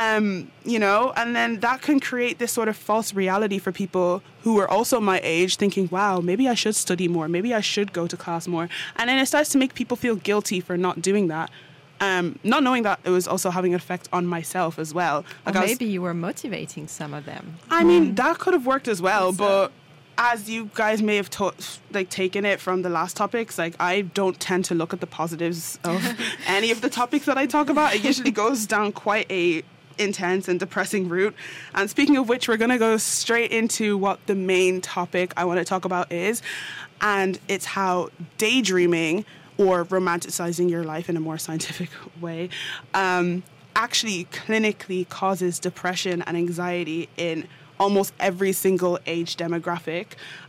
Um, you know, and then that can create this sort of false reality for people who are also my age, thinking, wow, maybe I should study more, maybe I should go to class more. And then it starts to make people feel guilty for not doing that. Um, not knowing that it was also having an effect on myself as well. Like or maybe was, you were motivating some of them. I mean, mm. that could have worked as well, but as you guys may have taught, like taken it from the last topics, like I don't tend to look at the positives of any of the topics that I talk about. It usually goes down quite a intense and depressing route. And speaking of which, we're going to go straight into what the main topic I want to talk about is, and it's how daydreaming or romanticizing your life in a more scientific way um, actually clinically causes depression and anxiety in almost every single age demographic.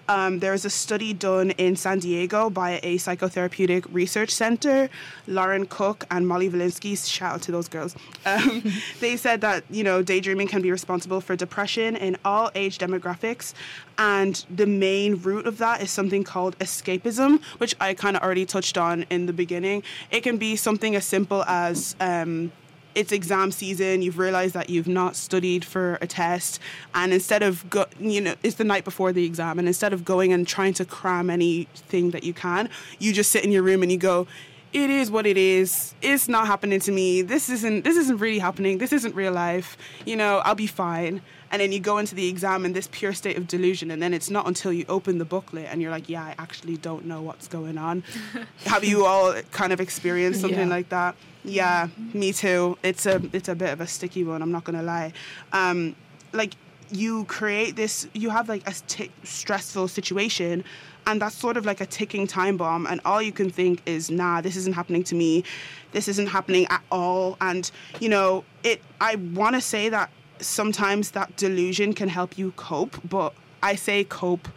Um, there was a study done in San Diego by a psychotherapeutic research center, Lauren Cook and Molly Valinsky. Shout out to those girls. Um, they said that you know daydreaming can be responsible for depression in all age demographics, and the main root of that is something called escapism, which I kind of already touched on in the beginning. It can be something as simple as um, it's exam season, you've realized that you've not studied for a test, and instead of go, you know, it's the night before the exam, and instead of going and trying to cram anything that you can, you just sit in your room and you go, it is what it is. It's not happening to me. This isn't this isn't really happening. This isn't real life. You know, I'll be fine. And then you go into the exam in this pure state of delusion and then it's not until you open the booklet and you're like, yeah, I actually don't know what's going on. Have you all kind of experienced something yeah. like that? Yeah, me too. It's a it's a bit of a sticky one. I'm not gonna lie. Um, like you create this, you have like a t- stressful situation, and that's sort of like a ticking time bomb. And all you can think is, nah, this isn't happening to me. This isn't happening at all. And you know, it. I want to say that sometimes that delusion can help you cope, but I say cope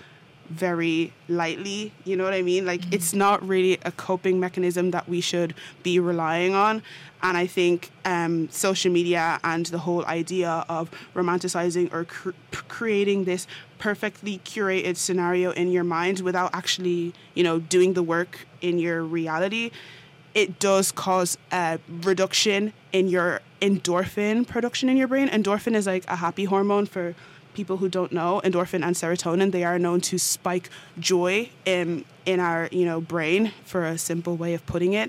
very lightly. You know what I mean? Like, mm-hmm. it's not really a coping mechanism that we should be relying on. And I think um, social media and the whole idea of romanticizing or cr- creating this perfectly curated scenario in your mind without actually, you know, doing the work in your reality, it does cause a reduction in your endorphin production in your brain. Endorphin is like a happy hormone for people who don't know, endorphin and serotonin, they are known to spike joy in in our, you know, brain for a simple way of putting it.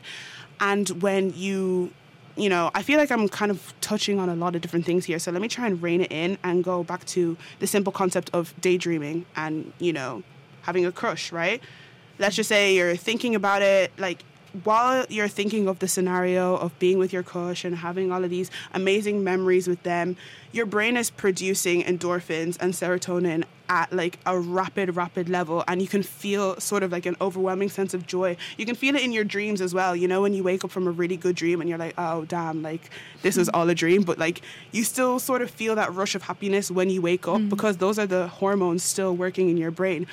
And when you you know, I feel like I'm kind of touching on a lot of different things here. So let me try and rein it in and go back to the simple concept of daydreaming and, you know, having a crush, right? Let's just say you're thinking about it like while you're thinking of the scenario of being with your crush and having all of these amazing memories with them, your brain is producing endorphins and serotonin at like a rapid, rapid level, and you can feel sort of like an overwhelming sense of joy. You can feel it in your dreams as well. You know, when you wake up from a really good dream and you're like, oh, damn, like this was all a dream, but like you still sort of feel that rush of happiness when you wake up mm. because those are the hormones still working in your brain.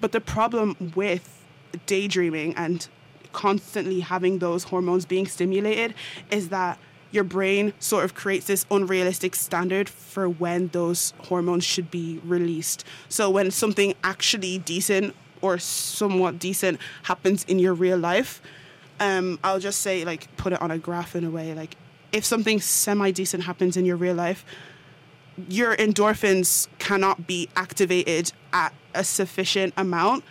But the problem with daydreaming and constantly having those hormones being stimulated is that your brain sort of creates this unrealistic standard for when those hormones should be released. So when something actually decent or somewhat decent happens in your real life, um, I'll just say like put it on a graph in a way. Like if something semi decent happens in your real life, your endorphins cannot be activated at a sufficient amount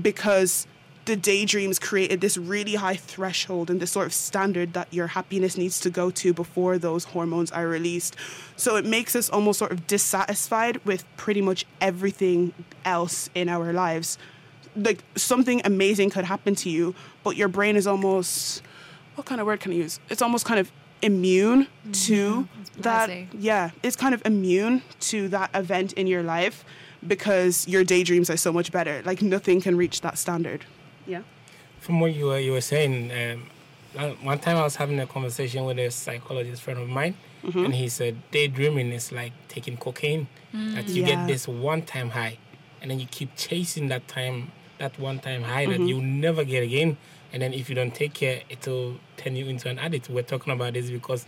because the daydreams created this really high threshold and this sort of standard that your happiness needs to go to before those hormones are released. So it makes us almost sort of dissatisfied with pretty much everything else in our lives. Like something amazing could happen to you, but your brain is almost what kind of word can I use? It's almost kind of immune mm-hmm. to that. Yeah, it's kind of immune to that event in your life because your daydreams are so much better. Like nothing can reach that standard. Yeah. From what you were you were saying, um, one time I was having a conversation with a psychologist friend of mine, mm-hmm. and he said daydreaming is like taking cocaine. Mm, that you yeah. get this one time high, and then you keep chasing that time that one time high mm-hmm. that you never get again. And then if you don't take care, it'll turn you into an addict. We're talking about this because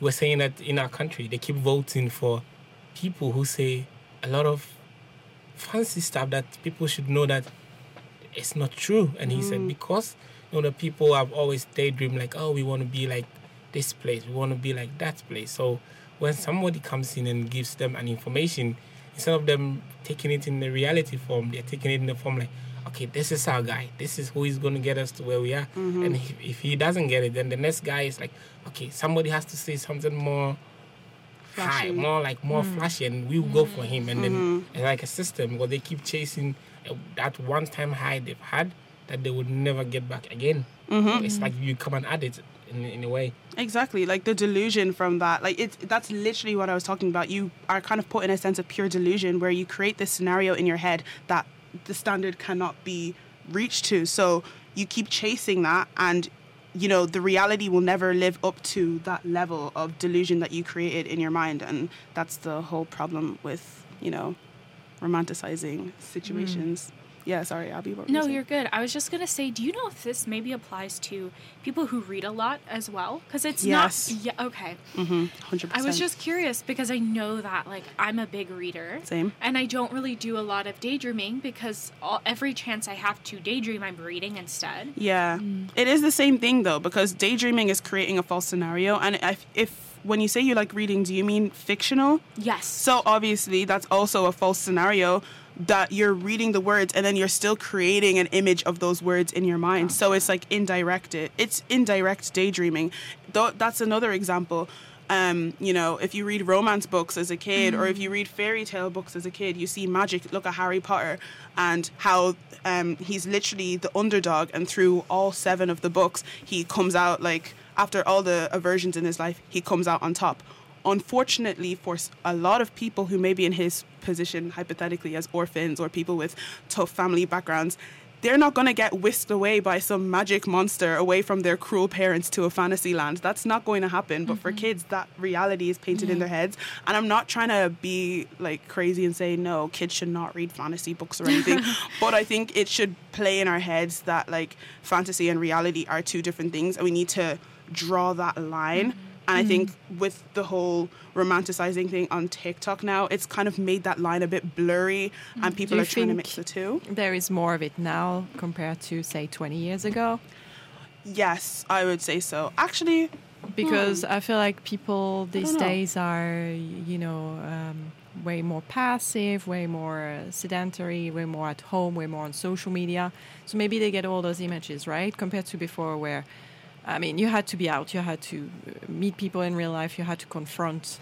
we're saying that in our country they keep voting for people who say a lot of fancy stuff that people should know that it's not true. And he mm. said, because you know the people have always daydream like, oh, we want to be like this place. We want to be like that place. So when somebody comes in and gives them an information, instead of them taking it in the reality form, they're taking it in the form like, okay, this is our guy. This is who is going to get us to where we are. Mm-hmm. And if, if he doesn't get it, then the next guy is like, okay, somebody has to say something more high, Flashy. more like more flashy, and we will go for him. And then it's like a system where they keep chasing that one-time high they've had that they would never get back again. Mm-hmm. It's like you come and add it in, in a way. Exactly, like the delusion from that. Like it's that's literally what I was talking about. You are kind of put in a sense of pure delusion where you create this scenario in your head that the standard cannot be reached to. So you keep chasing that and you know the reality will never live up to that level of delusion that you created in your mind and that's the whole problem with, you know, romanticizing situations. Yeah, sorry, Aby. What No, you're good. I was just gonna say, do you know if this maybe applies to people who read a lot as well? Because it's Yes. not. Yeah. Okay. Mm-hmm, 100%. I was just curious because I know that like I'm a big reader. Same. And I don't really do a lot of daydreaming because all, every chance I have to daydream, I'm reading instead. Yeah, it is the same thing though because daydreaming is creating a false scenario. And if, if when you say you like reading, do you mean fictional? Yes. So obviously that's also a false scenario that you're reading the words and then you're still creating an image of those words in your mind. So it's like indirect it. It's indirect daydreaming. Though that's another example. Um, you know, if you read romance books as a kid or if you read fairy tale books as a kid, you see magic. Look at Harry Potter and how um, he's literally the underdog, and through all seven of the books, he comes out like after all the aversions in his life, he comes out on top. Unfortunately for a lot of people who may be in his position hypothetically as orphans or people with tough family backgrounds they're not going to get whisked away by some magic monster away from their cruel parents to a fantasy land. That's not going to happen. But for mm-hmm. kids that reality is painted in their heads. And i'm not trying to be like crazy and say no kids should not read fantasy books or anything. But i think it should play in our heads that like fantasy and reality are two different things and we need to draw that line and I think with the whole romanticizing thing on TikTok now, it's kind of made that line a bit blurry and people are trying to mix the two. There is more of it now compared to, say, 20 years ago. Yes, I would say so. Actually, Because I feel like people these Hmm. days are, you know, um, way more passive, way more sedentary, way more at home, way more on social media. So maybe they get all those images, right? Compared to before, where, I mean, you had to be out, you had to uh, meet people in real life, you had to confront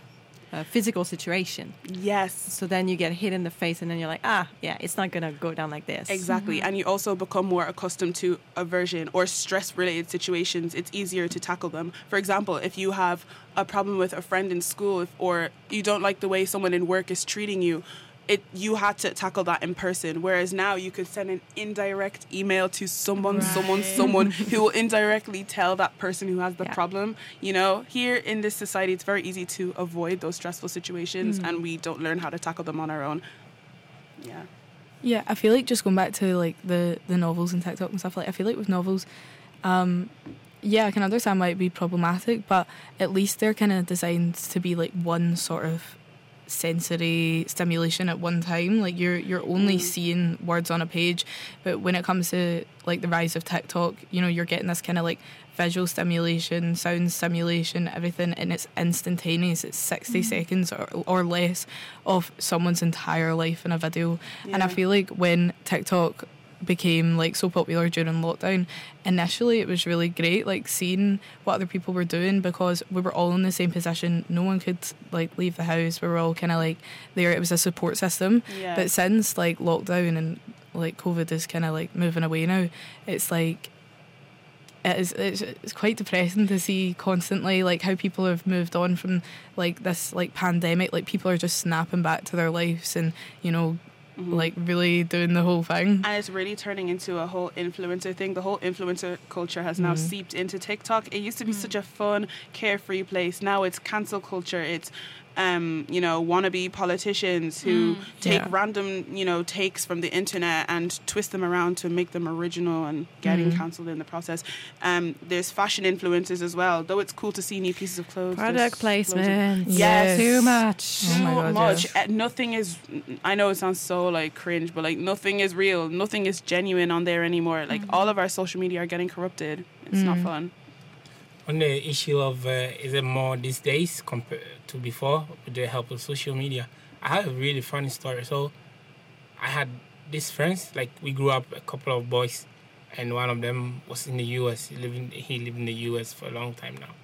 a physical situation. yes. So then you get hit in the face, and then you're like, ah, yeah, it's not gonna go down like this. Exactly. And you also become more accustomed to aversion or stress related situations. It's easier to tackle them. For example, if you have a problem with a friend in school if, or you don't like the way someone in work is treating you, it you had to tackle that in person. Whereas now you could send an indirect email to someone, someone, Right. someone who will indirectly tell that person who has the Yeah. problem. You know, here in this society, it's very easy to avoid those stressful situations and we don't learn how to tackle them on our own. Yeah. Yeah, I feel like just going back to like the the novels and TikTok and stuff like I feel like with novels, um, yeah, I can understand why it'd be problematic, but at least they're kind of designed to be like one sort of sensory stimulation at one time. Like you're you're only mm. seeing words on a page, but when it comes to like the rise of TikTok, you know, you're getting this kind of like visual stimulation, sound stimulation, everything, and it's instantaneous. It's 60 mm. seconds or, or less of someone's entire life in a video. And I feel like when TikTok became like so popular during lockdown initially it was really great like seeing what other people were doing because we were all in the same position. No one could like leave the house. We were all kind of like there. It was a support system. Yeah. but since like lockdown and like covid is kind of like moving away now it's like it is it's, it's quite depressing to see constantly like how people have moved on from like this like pandemic. Like people are just snapping back to their lives and you know Mm-hmm. like really doing the whole thing and it's really turning into a whole influencer thing. The whole influencer culture has now mm-hmm. seeped into TikTok. It used to be mm-hmm. such a fun, carefree place. Now it's cancel culture. It's um, you know, wannabe politicians who take Yeah. random, you know, takes from the internet and twist them around to make them original and getting cancelled in the process. Um, there's fashion influencers as well. Though it's cool to see new pieces of clothes. there's Product placement. Yes. Too much. Oh too my God, much. yes. Uh, Nothing is. I know it sounds so like cringe, but like nothing is real. Nothing is genuine on there anymore. Like all of our social media are getting corrupted. It's not fun. On the issue of uh, is it more these days compared to before with the help of social media? I have a really funny story. So I had these friends, like we grew up a couple of boys, and one of them was in the U.S. He lived in, he lived in the U.S. for a long time now,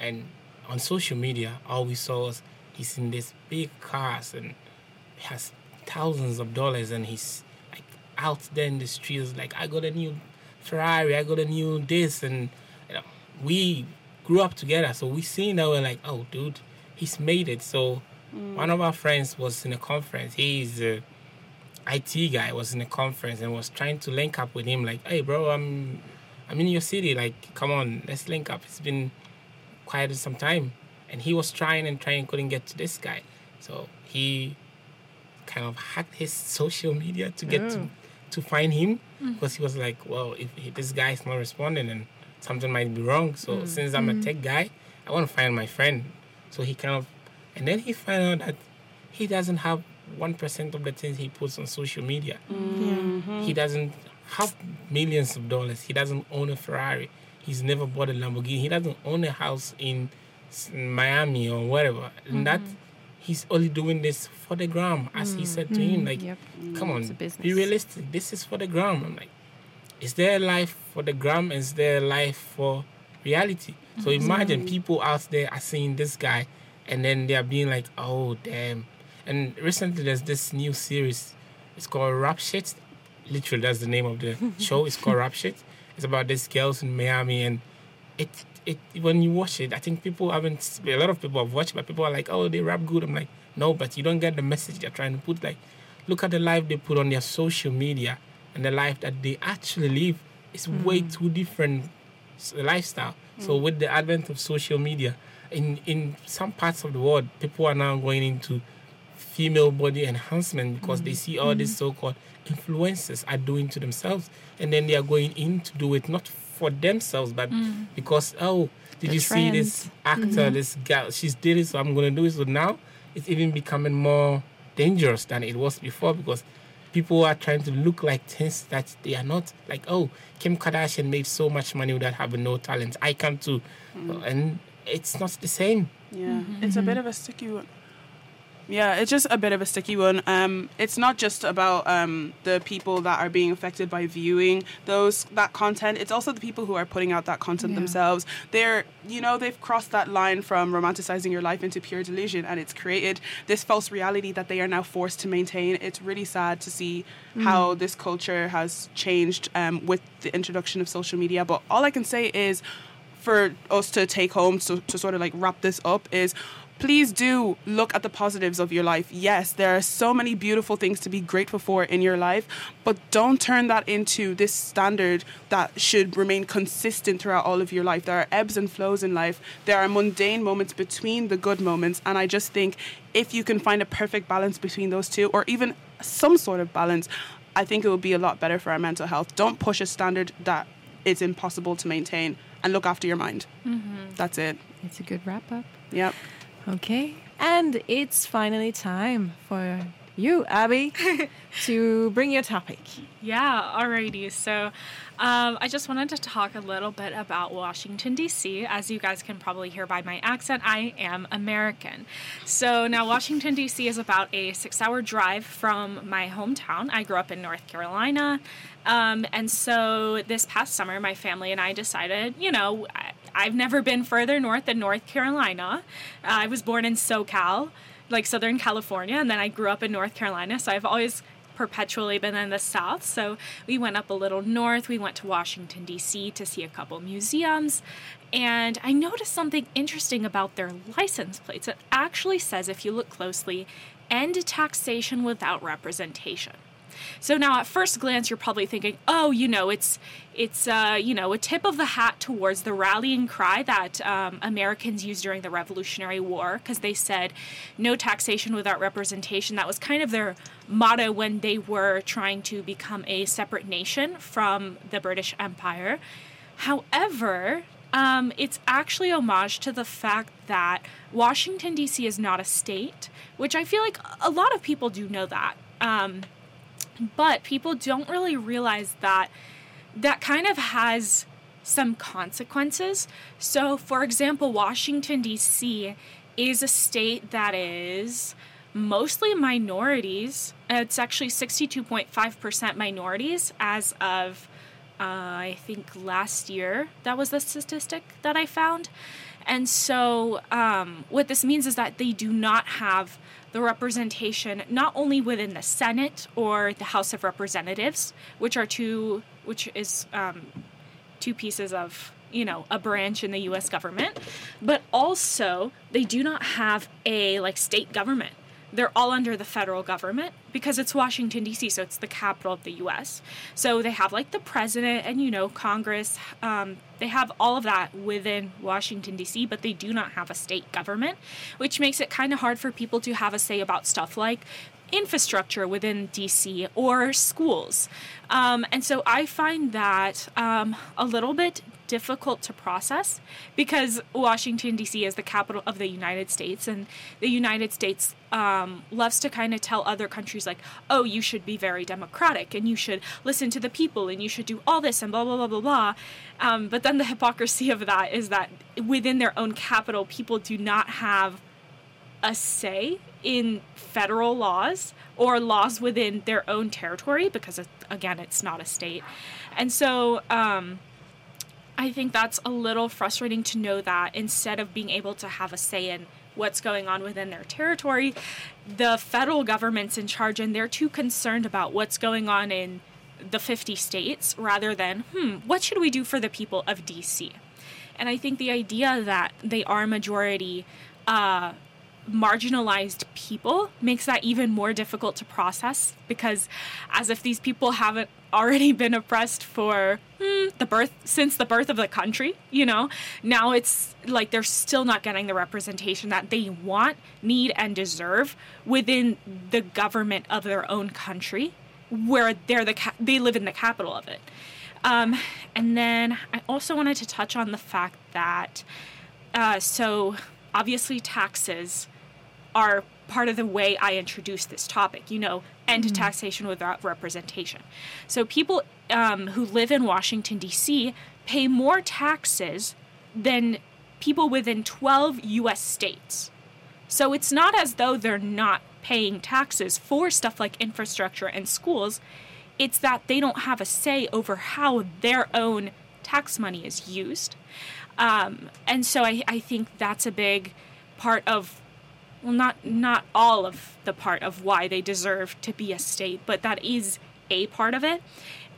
and on social media, all we saw was he's in these big cars and has thousands of dollars, and he's like out there in the streets, like I got a new Ferrari, I got a new this, and we grew up together, so we seen that we're like, oh, dude, he's made it. So mm. one of our friends was in a conference. He's a IT guy. Was in a conference and was trying to link up with him. Like, hey, bro, I'm I'm in your city. Like, come on, let's link up. It's been quite some time, and he was trying and trying, couldn't get to this guy. So he kind of hacked his social media to get to mm. to find him mm. because he was like, well, if he, this guy is not responding, then something might be wrong. So mm, since I'm a mm. tech guy, I want to find my friend. So he kind of, and then he found out that he doesn't have one percent of the things he puts on social media. Mm-hmm. He doesn't have millions of dollars. He doesn't own a Ferrari. He's never bought a Lamborghini. He doesn't own a house in Miami or whatever. And that mm-hmm. he's only doing this for the gram, as he mm, said to him. Like, Yep. come on, a business. be realistic. This is for the gram. I'm like, is there life for the gram? Is there life for reality? So mm-hmm. imagine people out there are seeing this guy, and then they are being like, oh damn. And recently there's this new series. It's called Rap Shit. Literally, that's the name of the show. It's called Rap Shit. It's about these girls in Miami, and it it when you watch it, I think people haven't. A lot of people have watched, but people are like, oh, they rap good. I'm like, no, but you don't get the message they're trying to put. Like, look at the life they put on their social media and the life that they actually live is way hmm. too different lifestyle. So hmm. with the advent of social media, in in some parts of the world, people are now going into female body enhancement because they hmm. see all these so-called influencers are doing to themselves, and then they are going in to do it not for themselves, but because oh, did The you see this actor, this girl, she's did it, so I'm gonna do it. So now it's even becoming more dangerous than it was before because people are trying to look like things that they are not. Like, oh, Kim Kardashian made so much money without having no talent. I can too. Mm. And it's not the same. Yeah, it's a mm-hmm. bit of a sticky one. Yeah, it's just a bit of a sticky one. Um, it's not just about um, the people that are being affected by viewing those that content. It's also the people who are putting out that content Yeah. themselves. They're, you know, they've crossed that line from romanticizing your life into pure delusion, and it's created this false reality that they are now forced to maintain. It's really sad to see how this culture has changed um, with the introduction of social media. But all I can say is, for us to take home so, to sort of like wrap this up is please do look at the positives of your life. Yes, there are so many beautiful things to be grateful for in your life, but don't turn that into this standard that should remain consistent throughout all of your life. There are ebbs and flows in life. There are mundane moments between the good moments, and I just think if you can find a perfect balance between those two or even some sort of balance, I think it will be a lot better for our mental health. Don't push a standard that is impossible to maintain and look after your mind. Mm-hmm. That's it. It's a good wrap up. Yep. Okay. And it's finally time for you, Aby, to bring your topic. Yeah, alrighty. So, um, I just wanted to talk a little bit about Washington, D.C. As you guys can probably hear by my accent, I am American. So, now Washington, D.C. is about a six hour drive from my hometown. I grew up in North Carolina. Um, and so, this past summer, my family and I decided, you know, I, I've never been further north than North Carolina. Uh, I was born in SoCal, like Southern California, and then I grew up in North Carolina. So, I've always perpetually been in the South. So we went up a little north. We went to Washington, D.C. to see a couple museums. And I noticed something interesting about their license plates. It actually says, if you look closely, end taxation without representation. So now, at first glance, you're probably thinking, "Oh, you know, it's it's uh, you know a tip of the hat towards the rallying cry that um, Americans used during the Revolutionary War, because they said no taxation without representation. That was kind of their motto when they were trying to become a separate nation from the British Empire. However, um, it's actually homage to the fact that Washington D.C. is not a state, which I feel like a lot of people do know that. Um, but people don't really realize that that kind of has some consequences. So, for example, Washington, D.C. is a state that is mostly minorities. It's actually 62.5% minorities as of, uh, I think, last year. That was the statistic that I found. And so, um, what this means is that they do not have the representation not only within the Senate or the House of Representatives, which are two, which is um, two pieces of you know a branch in the U.S. government, but also they do not have a like state government they're all under the federal government because it's Washington D.C., so it's the capital of the U.S. So they have like the president and you know Congress. Um, they have all of that within Washington D.C., but they do not have a state government, which makes it kind of hard for people to have a say about stuff like infrastructure within DC or schools. Um, and so I find that um, a little bit difficult to process because Washington, D.C. is the capital of the United States, and the United States um, loves to kind of tell other countries, like, oh, you should be very democratic and you should listen to the people and you should do all this and blah, blah, blah, blah, blah. Um, but then the hypocrisy of that is that within their own capital, people do not have a say in federal laws or laws within their own territory because, again, it's not a state. And so, um, I think that's a little frustrating to know that instead of being able to have a say in what's going on within their territory, the federal government's in charge and they're too concerned about what's going on in the 50 states rather than, hmm, what should we do for the people of DC? And I think the idea that they are majority uh, marginalized people makes that even more difficult to process because as if these people haven't already been oppressed for hmm, the birth since the birth of the country you know? Now it's like they're still not getting the representation that they want need and deserve within the government of their own country where they're the ca- they live in the capital of it. Um, and then i also wanted to touch on the fact that uh, so obviously taxes are part of the way I introduce this topic, you know, end mm-hmm. taxation without representation. So people um, who live in Washington, D.C., pay more taxes than people within 12 U.S. states. So it's not as though they're not paying taxes for stuff like infrastructure and schools. It's that they don't have a say over how their own tax money is used. Um, and so I, I think that's a big part of well not not all of the part of why they deserve to be a state but that is a part of it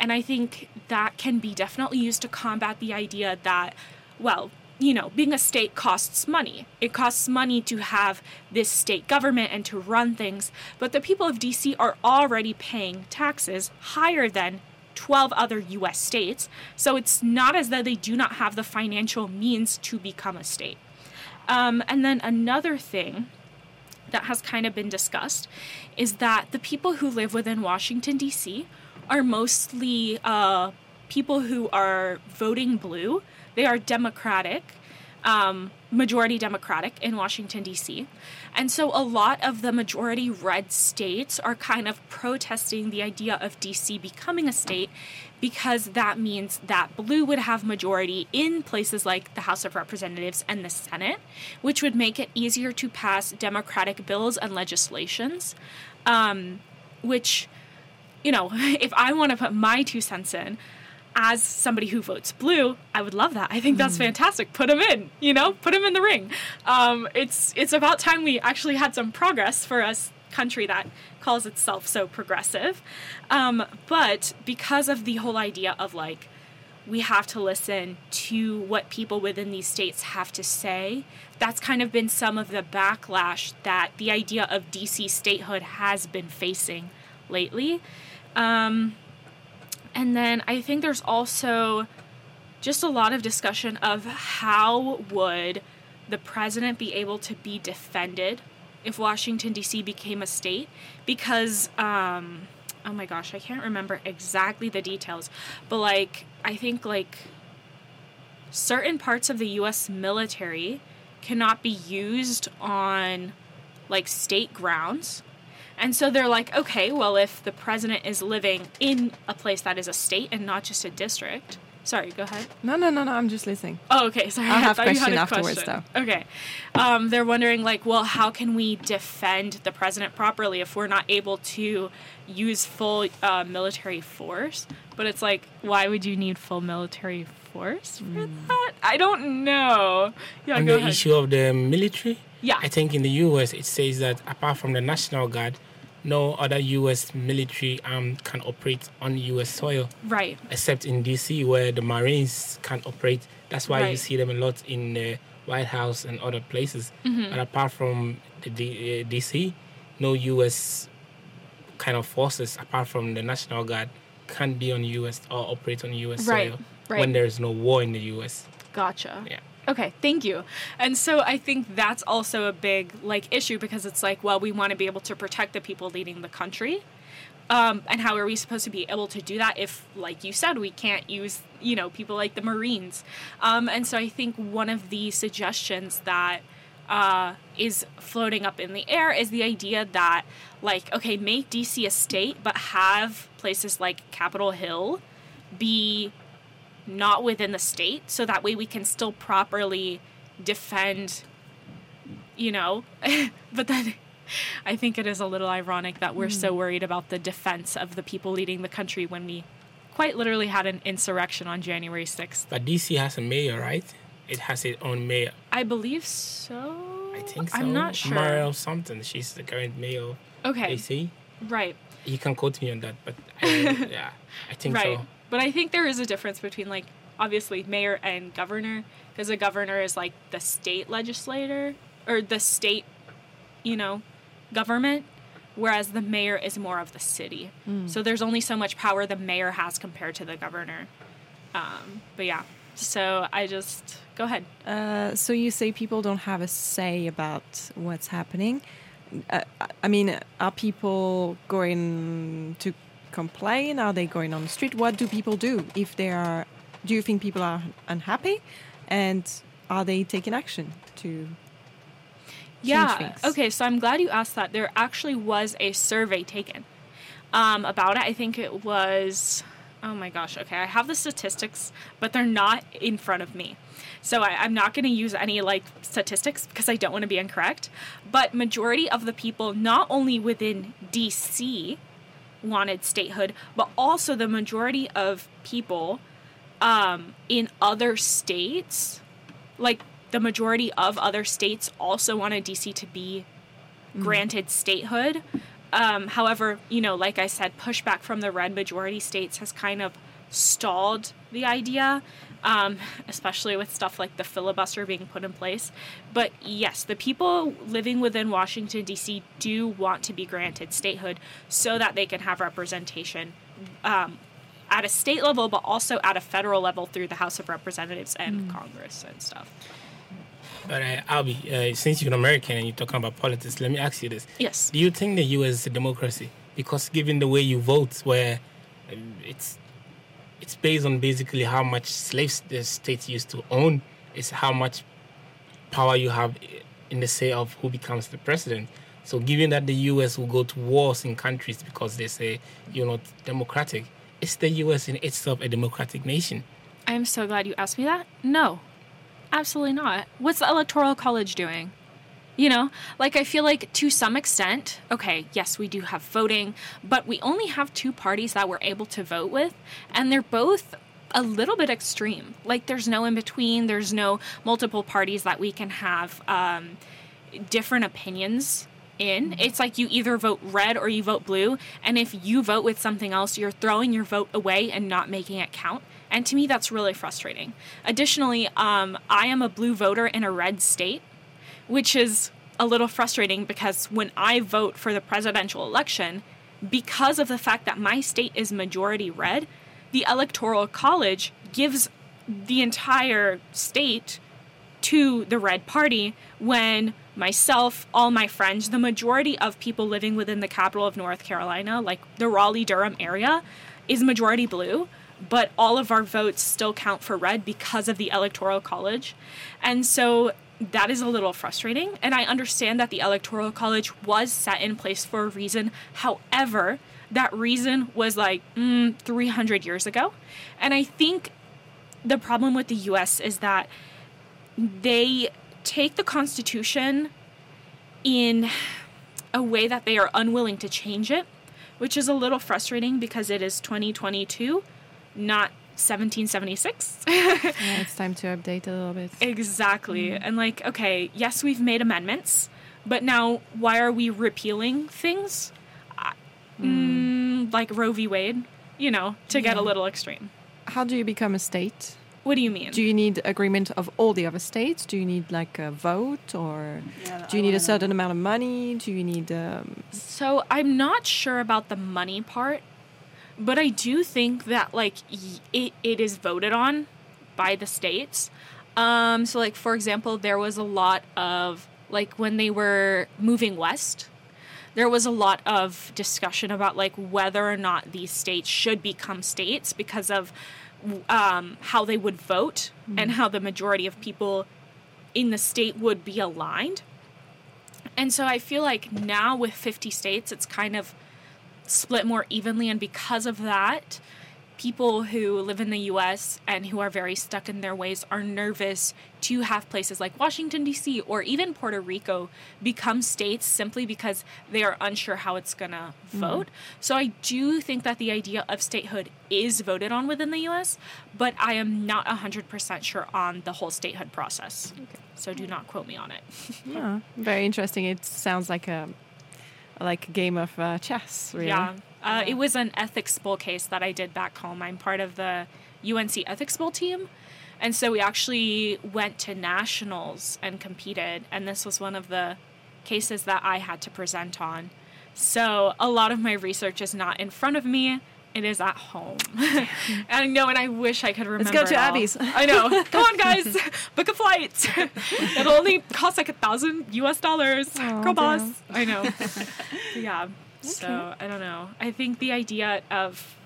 and i think that can be definitely used to combat the idea that well you know being a state costs money it costs money to have this state government and to run things but the people of dc are already paying taxes higher than 12 other US states, so it's not as though they do not have the financial means to become a state. Um, and then another thing that has kind of been discussed is that the people who live within Washington, D.C. are mostly uh, people who are voting blue. They are Democratic, um, majority Democratic in Washington, D.C. And so a lot of the majority red states are kind of protesting the idea of D.C. becoming a state because that means that blue would have majority in places like the House of Representatives and the Senate, which would make it easier to pass democratic bills and legislations, um, which, you know, if I want to put my two cents in, as somebody who votes blue, I would love that. I think that's mm. fantastic. Put him in, you know, put him in the ring. Um, it's it's about time we actually had some progress for us country that calls itself so progressive. Um, but because of the whole idea of like, we have to listen to what people within these states have to say. That's kind of been some of the backlash that the idea of DC statehood has been facing lately. Um, and then I think there's also just a lot of discussion of how would the president be able to be defended if Washington D.C. became a state because um, oh my gosh, I can't remember exactly the details, but like I think like certain parts of the U.S. military cannot be used on like state grounds. And so they're like, okay, well, if the president is living in a place that is a state and not just a district, Sorry, go ahead. No, no, no, no. I'm just listening. Oh, okay. Sorry, I'll I have thought you had question a afterwards, question. Okay. Um, they're wondering, like, well, how can we defend the president properly if we're not able to use full uh, military force? But it's like, why would you need full military force for that? I don't know. Yeah, On go the ahead. issue of the military, Yeah. I think in the U.S. it says that apart from the National Guard, no other U.S. military arm can operate on U.S. soil right. except in D.C. where the Marines can operate. That's why you see them a lot in the White House and other places. Mm-hmm. But apart from the D- uh, D.C., no U.S. kind of forces apart from the National Guard can be on U.S. or operate on U.S. Right, soil right. when there is no war in the U.S. Gotcha. Yeah. Okay, thank you. And so I think that's also a big like issue because it's like, well, we want to be able to protect the people leading the country. Um, and how are we supposed to be able to do that if, like you said, we can't use, you know, people like the Marines? Um, and so I think one of the suggestions that uh, is floating up in the air is the idea that, like, okay, make DC a state, but have places like Capitol Hill be not within the state so that way we can still properly defend you know but then i think it is a little ironic that we're so hmm. worried about the defense of the people leading the country when we quite literally had an insurrection on january 6th But D.C. has a mayor, right? It has its own mayor. i believe so I think so. i'm not sure Muriel something. She's the current mayor okay D.C. right You can quote me on that, but I, uh, yeah, I think right so. But i think there is a difference between like obviously mayor and governor because a governor is like the state legislator or the state you know government whereas the mayor is more of the city. So there's only so much power the mayor has compared to the governor. Um, but yeah. So i just go ahead. Uh, so you say people don't have a say about what's happening. Uh, I mean, are people going to complain? Are they going on the street? What do people do if they are? Do you think people are unhappy, and are they taking action to? yeah things. okay so i'm glad you asked that there actually was a survey taken um, about it i think it was oh my gosh okay i have the statistics but they're not in front of me so I, i'm not going to use any like statistics because i don't want to be incorrect but majority of the people not only within dc wanted statehood but also the majority of people um, in other states like the majority of other states also wanted DC to be granted statehood. Um, however, you know, like I said, pushback from the red majority states has kind of stalled the idea, um, especially with stuff like the filibuster being put in place. But yes, the people living within Washington, D.C. do want to be granted statehood so that they can have representation um, at a state level, but also at a federal level through the House of Representatives and Congress and stuff. But uh, Albie, uh, since you're an American and you're talking about politics, let me ask you this: Yes. Do you think the U.S. is a democracy? Because given the way you vote, where um, it's it's based on basically how much slaves the state used to own, it's how much power you have in the say of who becomes the president. So, given that the U.S. will go to wars in countries because they say you're not democratic, is the U.S. in itself a democratic nation? I'm so glad you asked me that. No, absolutely not. What's the Electoral College doing? You know, like I feel like to some extent, okay, yes, we do have voting, but we only have two parties that we're able to vote with, and they're both a little bit extreme. Like there's no in between, there's no multiple parties that we can have um, different opinions in. It's like you either vote red or you vote blue, and if you vote with something else, you're throwing your vote away and not making it count. And to me, that's really frustrating. Additionally, um, I am a blue voter in a red state, which is a little frustrating because when I vote for the presidential election, because of the fact that my state is majority red, the Electoral College gives the entire state to the Red Party when myself, all my friends, the majority of people living within the capital of North Carolina, like the Raleigh Durham area, is majority blue, but all of our votes still count for red because of the Electoral College. And so that is a little frustrating. And I understand that the Electoral College was set in place for a reason. However, that reason was like mm, 300 years ago. And I think the problem with the US is that they take the Constitution in a way that they are unwilling to change it, which is a little frustrating because it is 2022, not 1776. Yeah, it's time to update a little bit. exactly. And like, okay, yes, we've made amendments, but now why are we repealing things? I- Mm, like Roe v. Wade, you know, to get a little extreme. How do you become a state? What do you mean? Do you need agreement of all the other states? Do you need like a vote, or Yeah, do I you need a certain amount of money? Do you need? Um, So I'm not sure about the money part, but I do think that like y- it, it is voted on by the states. Um, so like for example, there was a lot of like when they were moving west, there was a lot of discussion about like whether or not these states should become states because of um, how they would vote and how the majority of people in the state would be aligned. And so I feel like now with 50 states, it's kind of split more evenly. And because of that, people who live in the US and who are very stuck in their ways are nervous to have places like Washington, D.C., or even Puerto Rico become states simply because they are unsure how it's going to mm. vote. So I do think that the idea of statehood is voted on within the US, but I am not 100% sure on the whole statehood process. So do not quote me on it. yeah, very interesting. It sounds like a like a game of uh, chess, really. Yeah. Uh, It was an ethics bowl case that I did back home. I'm part of the UNC ethics bowl team. And so we actually went to nationals and competed. And this was one of the cases that I had to present on. So a lot of my research is not in front of me. It is at home. and I know, and I wish I could remember. Let's go to. Aby's. I know. Come on, guys. Book a flight. It'll only cost like a thousand US dollars. Aw, Girl boss. damn. I know. yeah. So I don't know. I think the idea of,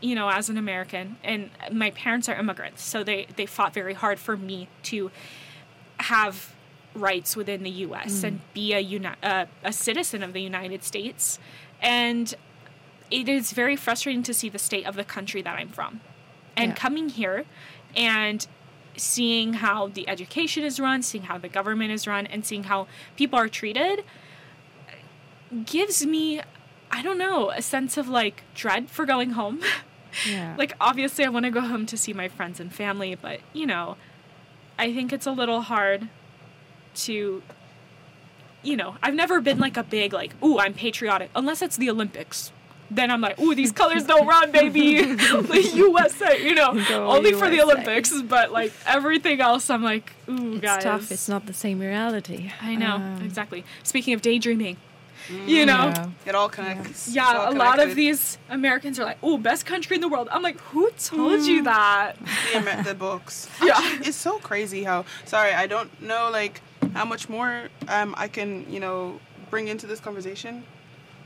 you know, as an American, and my parents are immigrants, so they they fought very hard for me to have rights within the U.S. and be a uni- uh, a citizen of the United States, and it is very frustrating to see the state of the country that I'm from, and Yeah. coming here, and seeing how the education is run, seeing how the government is run, and seeing how people are treated gives me I don't know, a sense of like dread for going home. Yeah. like obviously I want to go home to see my friends and family, but you know, I think it's a little hard to you know, I've never been like a big like, ooh, I'm patriotic unless it's the Olympics. Then I'm like, ooh, these colors don't run, baby. the USA, you know, Go only for the Olympics, but like everything else, I'm like, ooh, it's guys. tough. It's not the same reality. I know Um, exactly. Speaking of daydreaming, you know, yeah. It all connects. Yeah, all a lot of these Americans are like, "Oh, best country in the world." I'm like, "Who told you that?" the, Amer- the books. Yeah. Actually, it's so crazy how. Sorry, I don't know like how much more um I can you know bring into this conversation.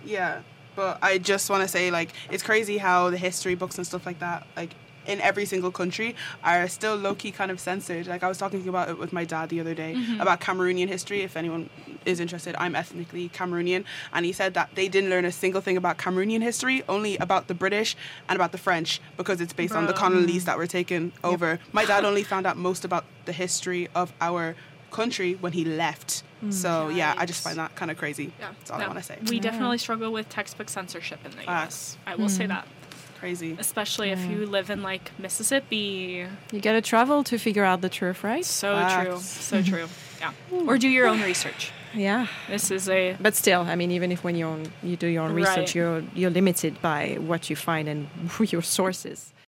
Yeah, but I just want to say like it's crazy how the history books and stuff like that like in every single country are still low key kind of censored. Like I was talking about it with my dad the other day mm-hmm. about Cameroonian history. If anyone is interested, I'm ethnically Cameroonian, and he said that they didn't learn a single thing about Cameroonian history, only about the British and about the French because it's based on the Bro. colonies that were taken over. My dad only found out most about the history of our country when he left. Mm. So yeah, I just find that kind of crazy. Yeah. That's all I want to say. We definitely struggle with textbook censorship in the U.S. I will say mm. that, crazy. especially if you live in like Mississippi. You gotta travel to figure out the truth, right? So true, so true. Yeah, or do your own research. Yeah. This is a But still, I mean, even if when you on you do your own research, Right. you're you're limited by what you find and your sources.